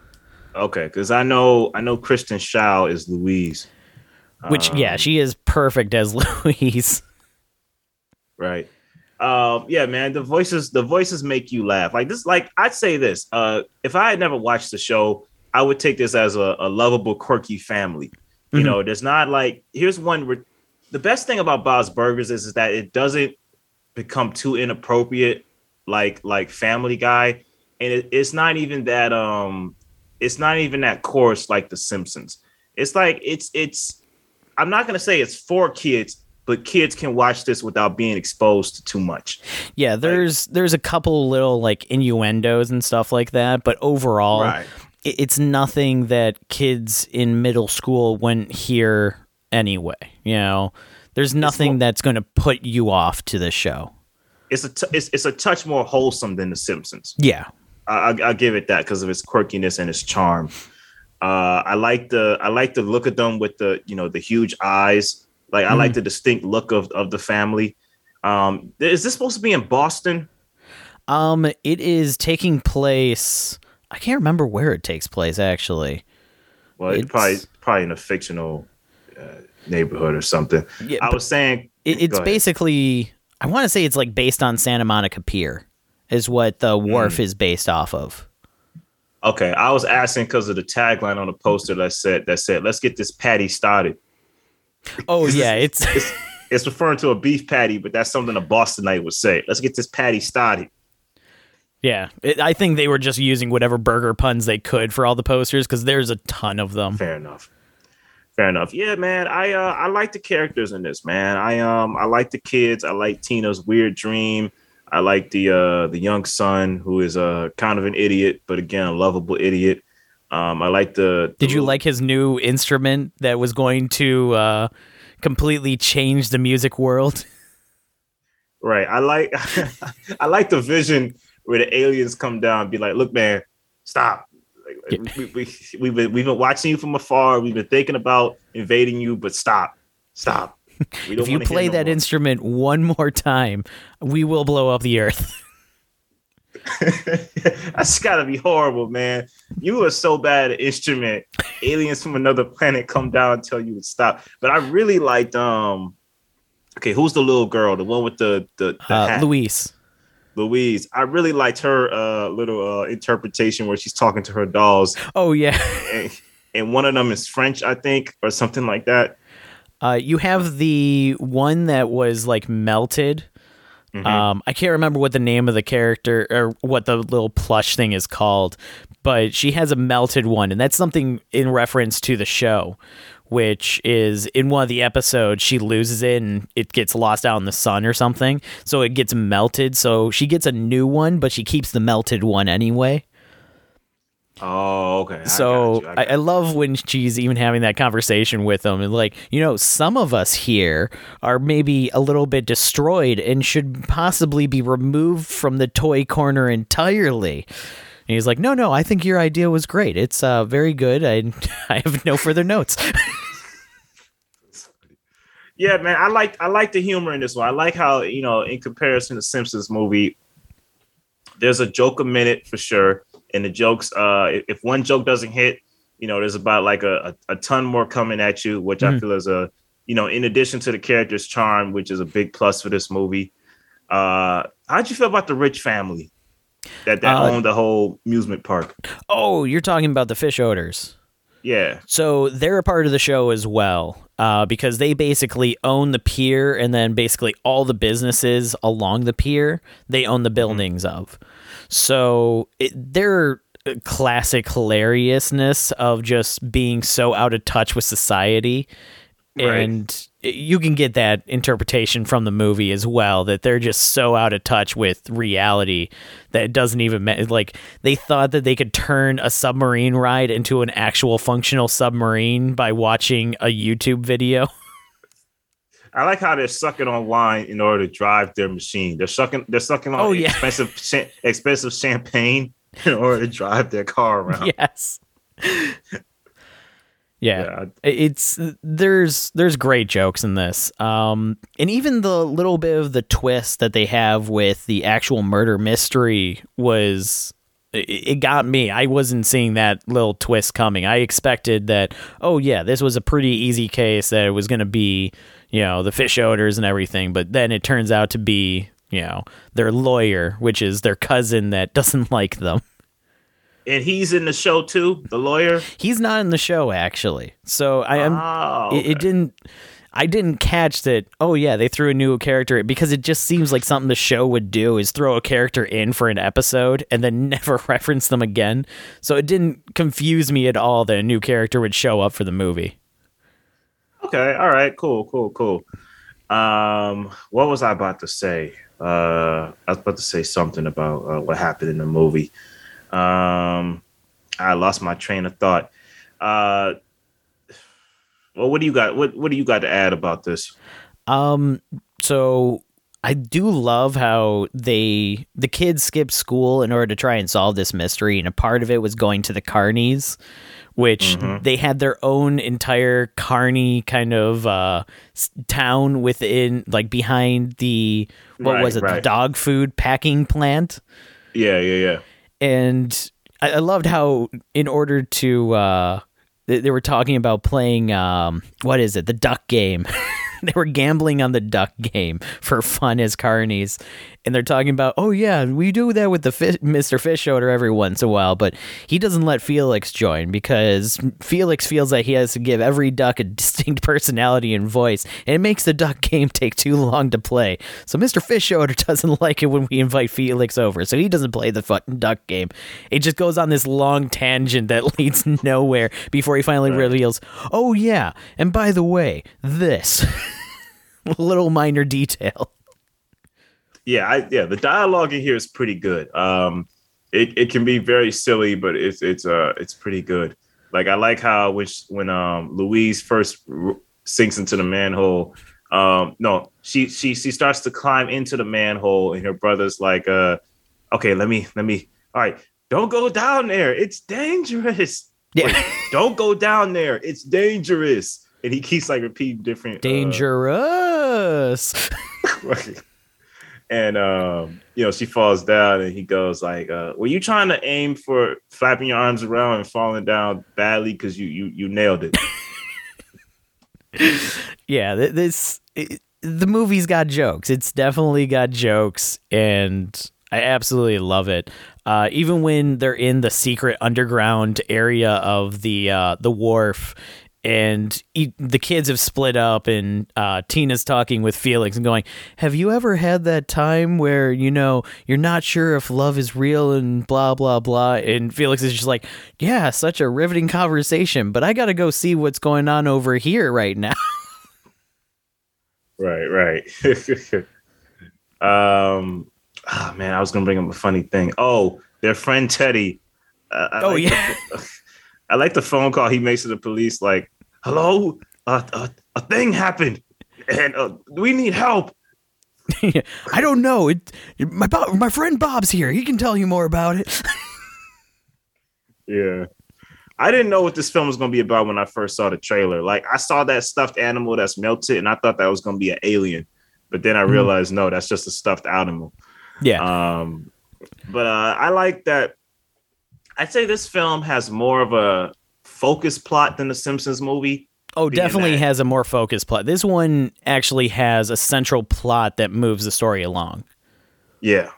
Okay, because I know I know Kristen Schaal is Louise. Which um, yeah, she is perfect as Louise. Right. Um, yeah, man, the voices the voices make you laugh. Like this, like I'd say this. Uh, if I had never watched the show, I would take this as a, a lovable, quirky family. You mm-hmm. know, there's not like here's one. Re- the best thing about Bob's Burgers is, is that it doesn't become too inappropriate, like like Family Guy. and it, it's not even that um, it's not even that coarse like The Simpsons. It's like it's it's. I'm not gonna say it's for kids, but kids can watch this without being exposed to too much. Yeah, there's like, there's a couple little like innuendos and stuff like that, but overall, right. it's nothing that kids in middle school wouldn't hear anyway. You know, there's nothing more, that's going to put you off to the show. It's a t- it's, it's a touch more wholesome than The Simpsons. Yeah, I, will give it that because of its quirkiness and its charm. Uh, I like the I like the look of them with the you know the huge eyes. Like I mm. like the distinct look of of the family. Um, is this supposed to be in Boston? Um, it is taking place. I can't remember where it takes place actually. Well, it's, it's probably probably in a fictional uh, neighborhood or something. Yeah, I was saying it, it's basically. I want to say it's like based on Santa Monica Pier is what the wharf mm. is based off of. Okay, I was asking because of the tagline on the poster that said that said "Let's get this patty started." Oh yeah, it's, it's it's referring to a beef patty, but that's something a Bostonite would say. Let's get this patty started. Yeah, it, I think they were just using whatever burger puns they could for all the posters because there's a ton of them. Fair enough. Fair enough. Yeah, man. I uh, I like the characters in this, man. I um I like the kids. I like Tina's weird dream. I like the uh, the young son who is a uh, kind of an idiot, but again a lovable idiot. Um, I like the. Did you like his new instrument that was going to uh, completely change the music world? Right. I like I like the vision where the aliens come down and be like, "Look, man, stop. Like, yeah. we, we, we, have been, we've been watching you from afar. We've been thinking about invading you, but stop, stop." if you play that more. instrument one more time, we will blow up the earth. That's gotta be horrible, man. You are so bad at instrument. Aliens from another planet come down and tell you to stop. But I really liked um okay, who's the little girl? The one with the the, the uh, Louise. Louise. I really liked her uh little uh interpretation where she's talking to her dolls. Oh yeah. and, and one of them is French, I think, or something like that. Uh, you have the one that was like melted. Mm-hmm. Um, I can't remember what the name of the character or what the little plush thing is called, but she has a melted one, and that's something in reference to the show, which is in one of the episodes she loses it and it gets lost out in the sun or something, so it gets melted. So she gets a new one, but she keeps the melted one anyway. Oh, okay. I so I, I, love when she's even having that conversation with them, and like, you know, some of us here are maybe a little bit destroyed and should possibly be removed from the toy corner entirely. And he's like, no, no, I think your idea was great. It's uh, very good. I I have no further notes. yeah, man, I like I like the humor in this one. I like how you know, in comparison to Simpsons movie, there's a joke a minute for sure and the jokes uh if one joke doesn't hit you know there's about like a, a, a ton more coming at you which mm-hmm. i feel is a you know in addition to the character's charm which is a big plus for this movie uh how'd you feel about the rich family that that uh, owned the whole amusement park oh you're talking about the Fischoeders yeah so they're a part of the show as well uh, because they basically own the pier and then basically all the businesses along the pier they own the mm-hmm. buildings mm-hmm. of so it, their uh, classic hilariousness of just being so out of touch with society. Right. And uh, you can get that interpretation from the movie as well that they're just so out of touch with reality that it doesn't even matter. Like they thought that they could turn a submarine ride into an actual functional submarine by watching a YouTube video. I like how they're sucking on wine in order to drive their machine. They're sucking. They're sucking on oh, yeah. expensive, expensive champagne in order to drive their car around. Yes. Yeah. yeah. It's there's there's great jokes in this. Um and even the little bit of the twist that they have with the actual murder mystery was it got me. I wasn't seeing that little twist coming. I expected that oh yeah, this was a pretty easy case that it was going to be you know, the Fischoeders and everything. But then it turns out to be, you know, their lawyer, which is their cousin that doesn't like them. And he's in the show too, the lawyer. He's not in the show actually. So I am. Oh, okay. it, it, didn't. I didn't catch that. Oh yeah, they threw a new character because it just seems like something the show would do is throw a character in for an episode and then never reference them again. So it didn't confuse me at all that a new character would show up for the movie. Okay, all right, cool, cool, cool. Um, what was I about to say? Uh, I was about to say something about uh, what happened in the movie. Um, I lost my train of thought. Uh, well, what do you got? What What do you got to add about this? Um, so I do love how they the kids skipped school in order to try and solve this mystery, and a part of it was going to the Carnies, which Mhm. they had their own entire Carney kind of uh, town within, like behind the what Right, was it, the dog food packing plant? Yeah, yeah, yeah. and I, I loved how in order to uh they, they were talking about playing um what is it? The duck game. They were gambling on the duck game for fun as carnies and they're talking about oh yeah we do that with the fish, mr Fischoeder every once in a while but he doesn't let felix join because felix feels like he has to give every duck a distinct personality and voice and it makes the duck game take too long to play. So mr Fischoeder doesn't like it when we invite felix over so he doesn't play the fucking duck game. It just goes on this long tangent that leads nowhere before he finally Right. reveals oh yeah and by the way this little minor detail yeah, I, yeah. The dialogue in here is pretty good. Um, it, it can be very silly, but it's it's uh it's pretty good. Like I like how which when um Louise first r- sinks into the manhole. Um, no, she she she starts to climb into the manhole, and her brother's like, uh, okay, let me let me. All right, don't go down there. It's dangerous. yeah Wait, don't go down there. It's dangerous. And he keeps like repeating different uh, dangerous Right. And um, you know, she falls down and he goes like, uh, were you trying to aim for flapping your arms around and falling down badly because you you you nailed it. yeah th- this it, the movie's got jokes it's definitely got jokes and i absolutely love it uh, even when they're in the secret underground area of the uh, the wharf and e- the kids have split up and uh, tina's talking with felix and going have you ever had that time where you know you're not sure if love is real and blah blah blah and felix is just like yeah such a riveting conversation but i gotta go see what's going on over here right now right, right. um oh man, I was gonna bring up a funny thing. Oh, their friend Teddy. Uh, Oh, like yeah. I like the phone call he makes to the police, like, hello, uh, uh, a thing happened and uh, we need help. I don't know. It, my Bob, my friend Bob's here. He can tell you more about it. Yeah. I didn't know what this film was going to be about when I first saw the trailer. Like, I saw that stuffed animal that's melted, and I thought that was going to be an alien. But then I Hmm. realized, no, that's just a stuffed animal. yeah. Um, but uh, I like that. I'd say this film has more of a focus plot than the Simpsons movie. oh, definitely has a more focused plot. This one actually has a central plot that moves the story along. Yeah.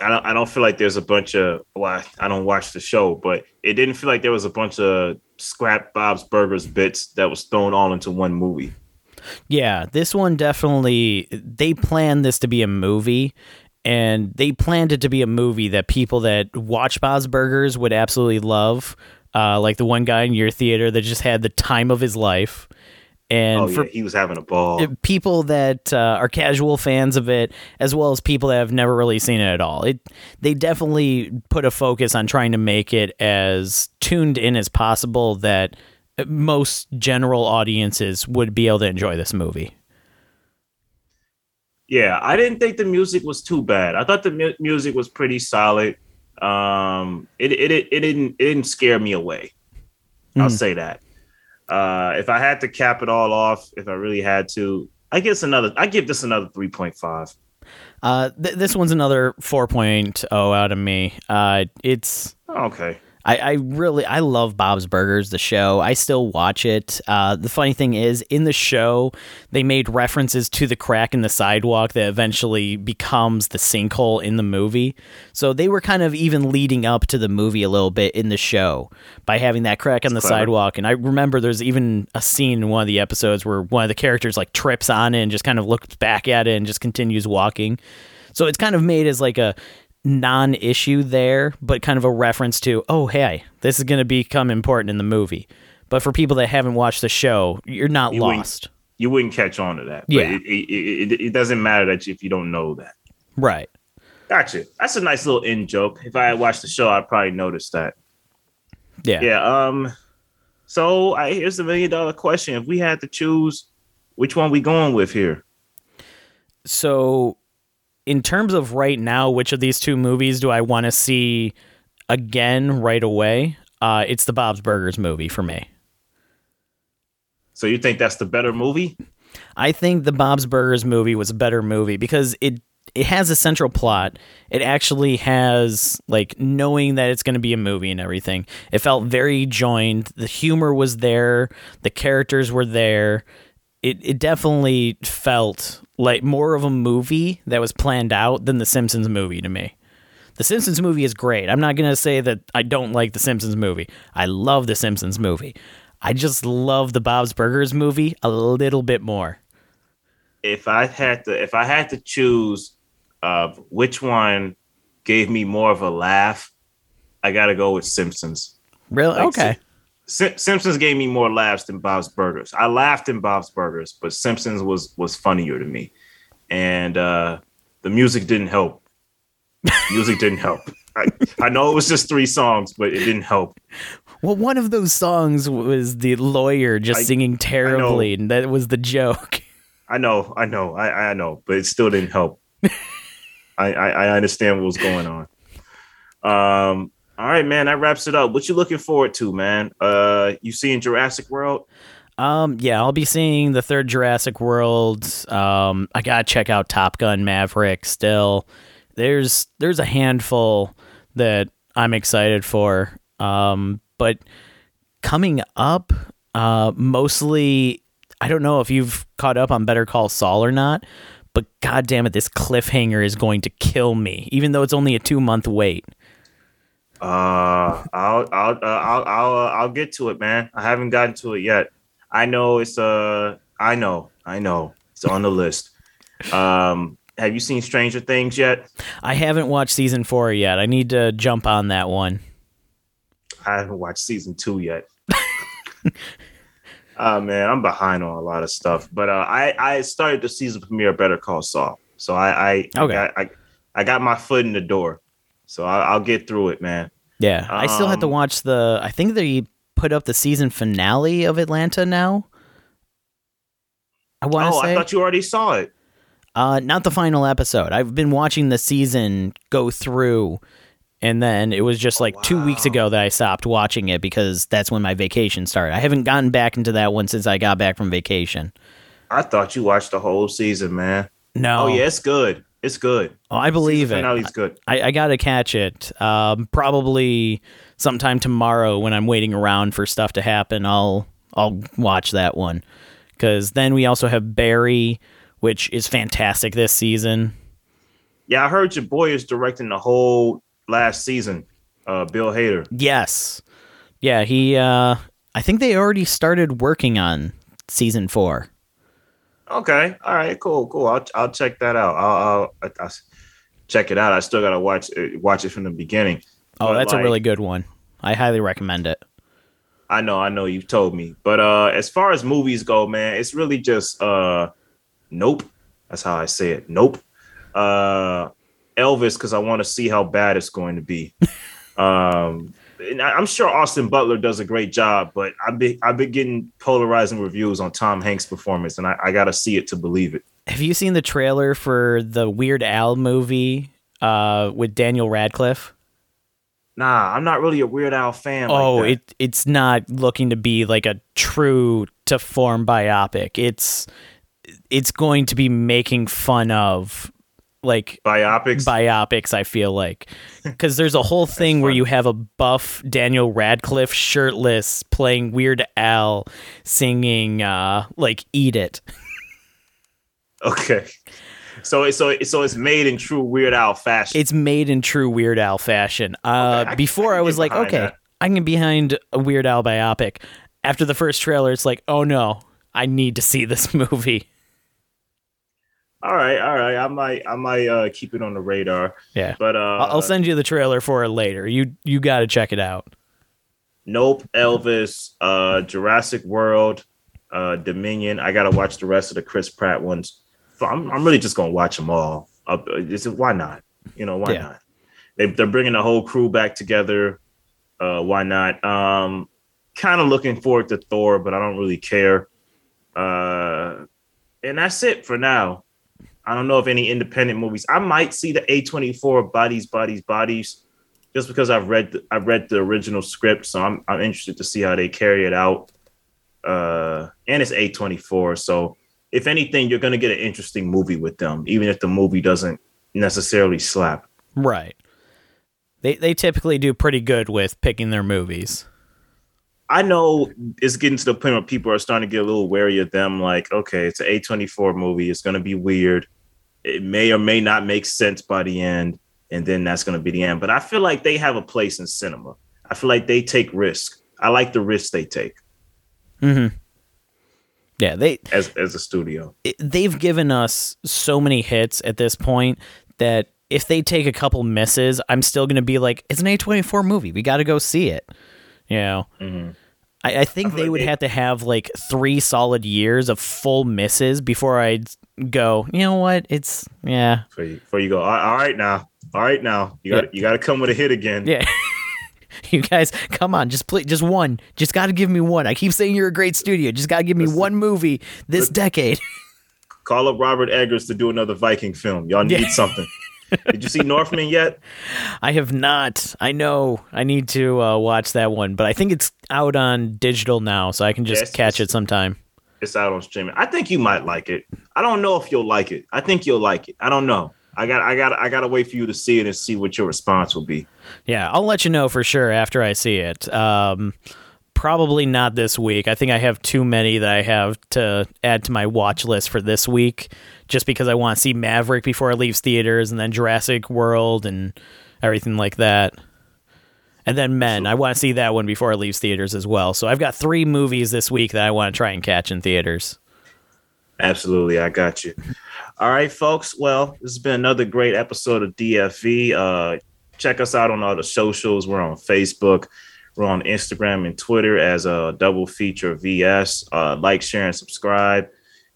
I don't, I don't feel like there's a bunch of well, I- I don't watch the show, but it didn't feel like there was a bunch of scrap Bob's Burgers bits that was thrown all into one movie. Yeah, this one definitely they planned this to be a movie and they planned it to be a movie that people that watch Bob's Burgers would absolutely love. Uh, like the one guy in your theater that just had the time of his life. And oh for yeah, he was having a ball. people that uh, are casual fans of it, as well as people that have never really seen it at all. It they definitely put a focus on trying to make it as tuned in as possible that uh, most general audiences would be able to enjoy this movie. Yeah, I didn't think the music was too bad. I thought the mu- music was pretty solid. Um, it it it, it didn't it didn't scare me away. I'll Mm. say that. Uh, if I had to cap it all off, if I really had to, I guess another. I give this another three point five. Uh, th- this one's another 4.0 out of me. Uh, it's Okay. I, I really I love Bob's Burgers, the show. I still watch it. Uh, the funny thing is, in the show, they made references to the crack in the sidewalk that eventually becomes the sinkhole in the movie. So they were kind of even leading up to the movie a little bit in the show by having that crack in the clever. sidewalk. And I remember there's even a scene in one of the episodes where one of the characters like trips on it and just kind of looks back at it and just continues walking. So it's kind of made as like a non-issue there, but kind of a reference to, oh hey, this is going to become important in the movie. But for people that haven't watched the show, you're not You wouldn't- lost. You wouldn't catch on to that. But Yeah. it, it, it, it doesn't matter that you, if you don't know that. Right. Gotcha. That's a nice little in joke. If I had watched the show, I'd probably notice that. Yeah. Yeah. Um. So I, here's the million dollar question: If we had to choose, which one we going with here? So in terms of right now, which of these two movies do I want to see again right away? Uh, it's the Bob's Burgers movie for me. So you think that's the better movie? I think the Bob's Burgers movie was a better movie because it it has a central plot. It actually has like knowing that it's going to be a movie and everything. It felt very joined. The humor was there. The characters were there. It it definitely felt like more of a movie that was planned out than the Simpsons movie to me. The Simpsons movie is great. I'm not going to say that I don't like the Simpsons movie. I love the Simpsons movie. I just love the Bob's Burgers movie a little bit more. If I had to, if I had to choose, uh, which one gave me more of a laugh, I got to go with Simpsons. Really? Like, okay. Sim- Simpsons gave me more laughs than Bob's Burgers. I laughed in Bob's Burgers, but Simpsons was was funnier to me, and uh, the music didn't help. music didn't help. I, I know it was just three songs, but it didn't help. Well, one of those songs was the lawyer just I- singing terribly, and that was the joke. I know, I know, I, I know, but it still didn't help. I, I I understand what was going on. Um. All right, man. That wraps it up. What you looking forward to, man? Uh, you seeing Jurassic World? Um, yeah, I'll be seeing the third Jurassic World. Um, I gotta check out Top Gun Maverick. Still, there's there's a handful that I'm excited for. Um, but coming up, uh, mostly I don't know if you've caught up on Better Call Saul or not. But god damn it, this cliffhanger is going to kill me, even though it's only a two month wait. Uh, I'll I'll uh, I'll I'll uh, I'll get to it, man. I haven't gotten to it yet. I know it's uh I know I know it's on the list. Um, have you seen Stranger Things yet? I haven't watched season four yet. I need to jump on that one. I haven't watched season two yet. uh man, I'm behind on a lot of stuff. But uh, I I started the season premiere of Better Call Saul, so I I, I Okay. got I, I got my foot in the door. So I, I'll get through it, man. Yeah, I still have to Um, watch the. I think they put up the season finale of Atlanta now. I want to Oh, say, I thought you already saw it. uh, not the final episode. I've been watching the season go through, and then it was just like two weeks ago that I stopped watching it because that's when my vacation started. I haven't gotten back into that one since I got back from vacation. I thought you watched the whole season, man. No, Oh yeah, it's good. It's good. Oh, I believe it. Finale's good. I, I gotta catch it. Um, probably sometime tomorrow when I'm waiting around for stuff to happen. I'll I'll watch that one because then we also have Barry, which is fantastic this season. Yeah, I heard your boy is directing the whole last season. Uh, Bill Hader. Yes, yeah. He. Uh, I think they already started working on season four. Okay, all right, cool, cool. I'll I'll check that out. I'll, I'll, I'll check it out. I still gotta watch it, watch it from the beginning. Oh, But, that's like, a really good one. I highly recommend it. I know, I know. You've told me, but uh, as far as movies go, man, it's really just uh, nope. That's how I say it. Nope. Uh, Elvis, because I want to see how bad it's going to be. um, and I'm sure Austin Butler does a great job, but I've been I've been getting polarizing reviews on Tom Hanks' performance, and I, I got to see it to believe it. Have you seen the trailer for the Weird Al movie uh, with Daniel Radcliffe? Nah, I'm not really a Weird Al fan. oh, that. it it's not looking to be like a true to form biopic. It's it's going to be making fun of like biopics. biopics. I feel like because there's a whole thing where you have a buff Daniel Radcliffe shirtless playing Weird Al singing uh, like "Eat It." okay. So so so it's made in true Weird Al fashion. It's made in true Weird Al fashion. Uh, Okay, I- before I I, was like, okay, that. I can be behind a Weird Al biopic. After the first trailer, it's like, oh no, I need to see this movie. All right, all right. I might I might uh, keep it on the radar. Yeah. But uh, I'll send you the trailer for it later. You you got to check it out. Nope, Elvis, uh, Jurassic World, uh, Dominion. I gotta watch the rest of the Chris Pratt ones. I'm, I'm really just gonna watch them all. Uh, it's, why not? You know, why Yeah. not? They, they're bringing the whole crew back together. Uh, why not? Um, kind of looking forward to Thor, but I don't really care. Uh, and that's it for now. I don't know if any independent movies. I might see the A24 Bodies, Bodies, Bodies just because I've read the, I've read the original script, so I'm I'm interested to see how they carry it out. Uh, and it's A24, so if anything, you're gonna get an interesting movie with them, even if the movie doesn't necessarily slap. Right. They they typically do pretty good with picking their movies. I know it's getting to the point where people are starting to get a little wary of them. Like, okay, it's an A24 movie. It's going to be weird. It may or may not make sense by the end. And then that's going to be the end. But I feel like they have a place in cinema. I feel like they take risk. I like the risks they take Mm-hmm. Yeah, they as, as a studio. it- they've given us so many hits at this point that if they take a couple misses, I'm still going to be like, it's an A24 movie. We got to go see it. You know, Mhm. I, I think they would have to have like three solid years of full misses before I'd go, you know what? It's, yeah. Before you, before you go, all all right now, all right now, you got to you got to come with a hit again. Yeah. you guys, come on, just play, just one. Just got to give me one. I keep saying you're a great studio. Just got to give me Listen. one movie this decade. Call up Robert Eggers to do another Viking film. Y'all need Yeah. something. Did you see Northman yet? I have not. I know I need to uh, watch that one, but I think it's out on digital now, so I can just Yes, catch it sometime. It's out on streaming. I think you might like it. I don't know if you'll like it. I think you'll like it. I don't know. I got I got I got to wait for you to see it and see what your response will be. Yeah, I'll let you know for sure after I see it. Um, probably not this week. I think I have too many that I have to add to my watch list for this week, just because I want to see Maverick before it leaves theaters, and then Jurassic World and everything like that. And then Men. I want to see that one before it leaves theaters as well. So I've got three movies this week that I want to try and catch in theaters. Absolutely, I got you. All right, folks. Well, this has been another great episode of DFV. Uh, check us out on all the socials. We're on Facebook. We're on Instagram and Twitter as a double feature VS. Uh, like, share, and subscribe.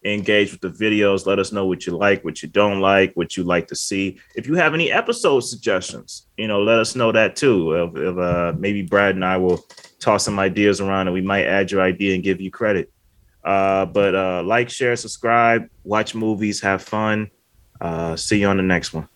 Engage with the videos. Let us know what you like, what you don't like, what you like to see. If you have any episode suggestions, you know, let us know that too. If, if, uh, maybe Brad and I will toss some ideas around, and we might add your idea and give you credit. Uh, but uh, like, share, subscribe, watch movies, have fun. Uh, see you on the next one.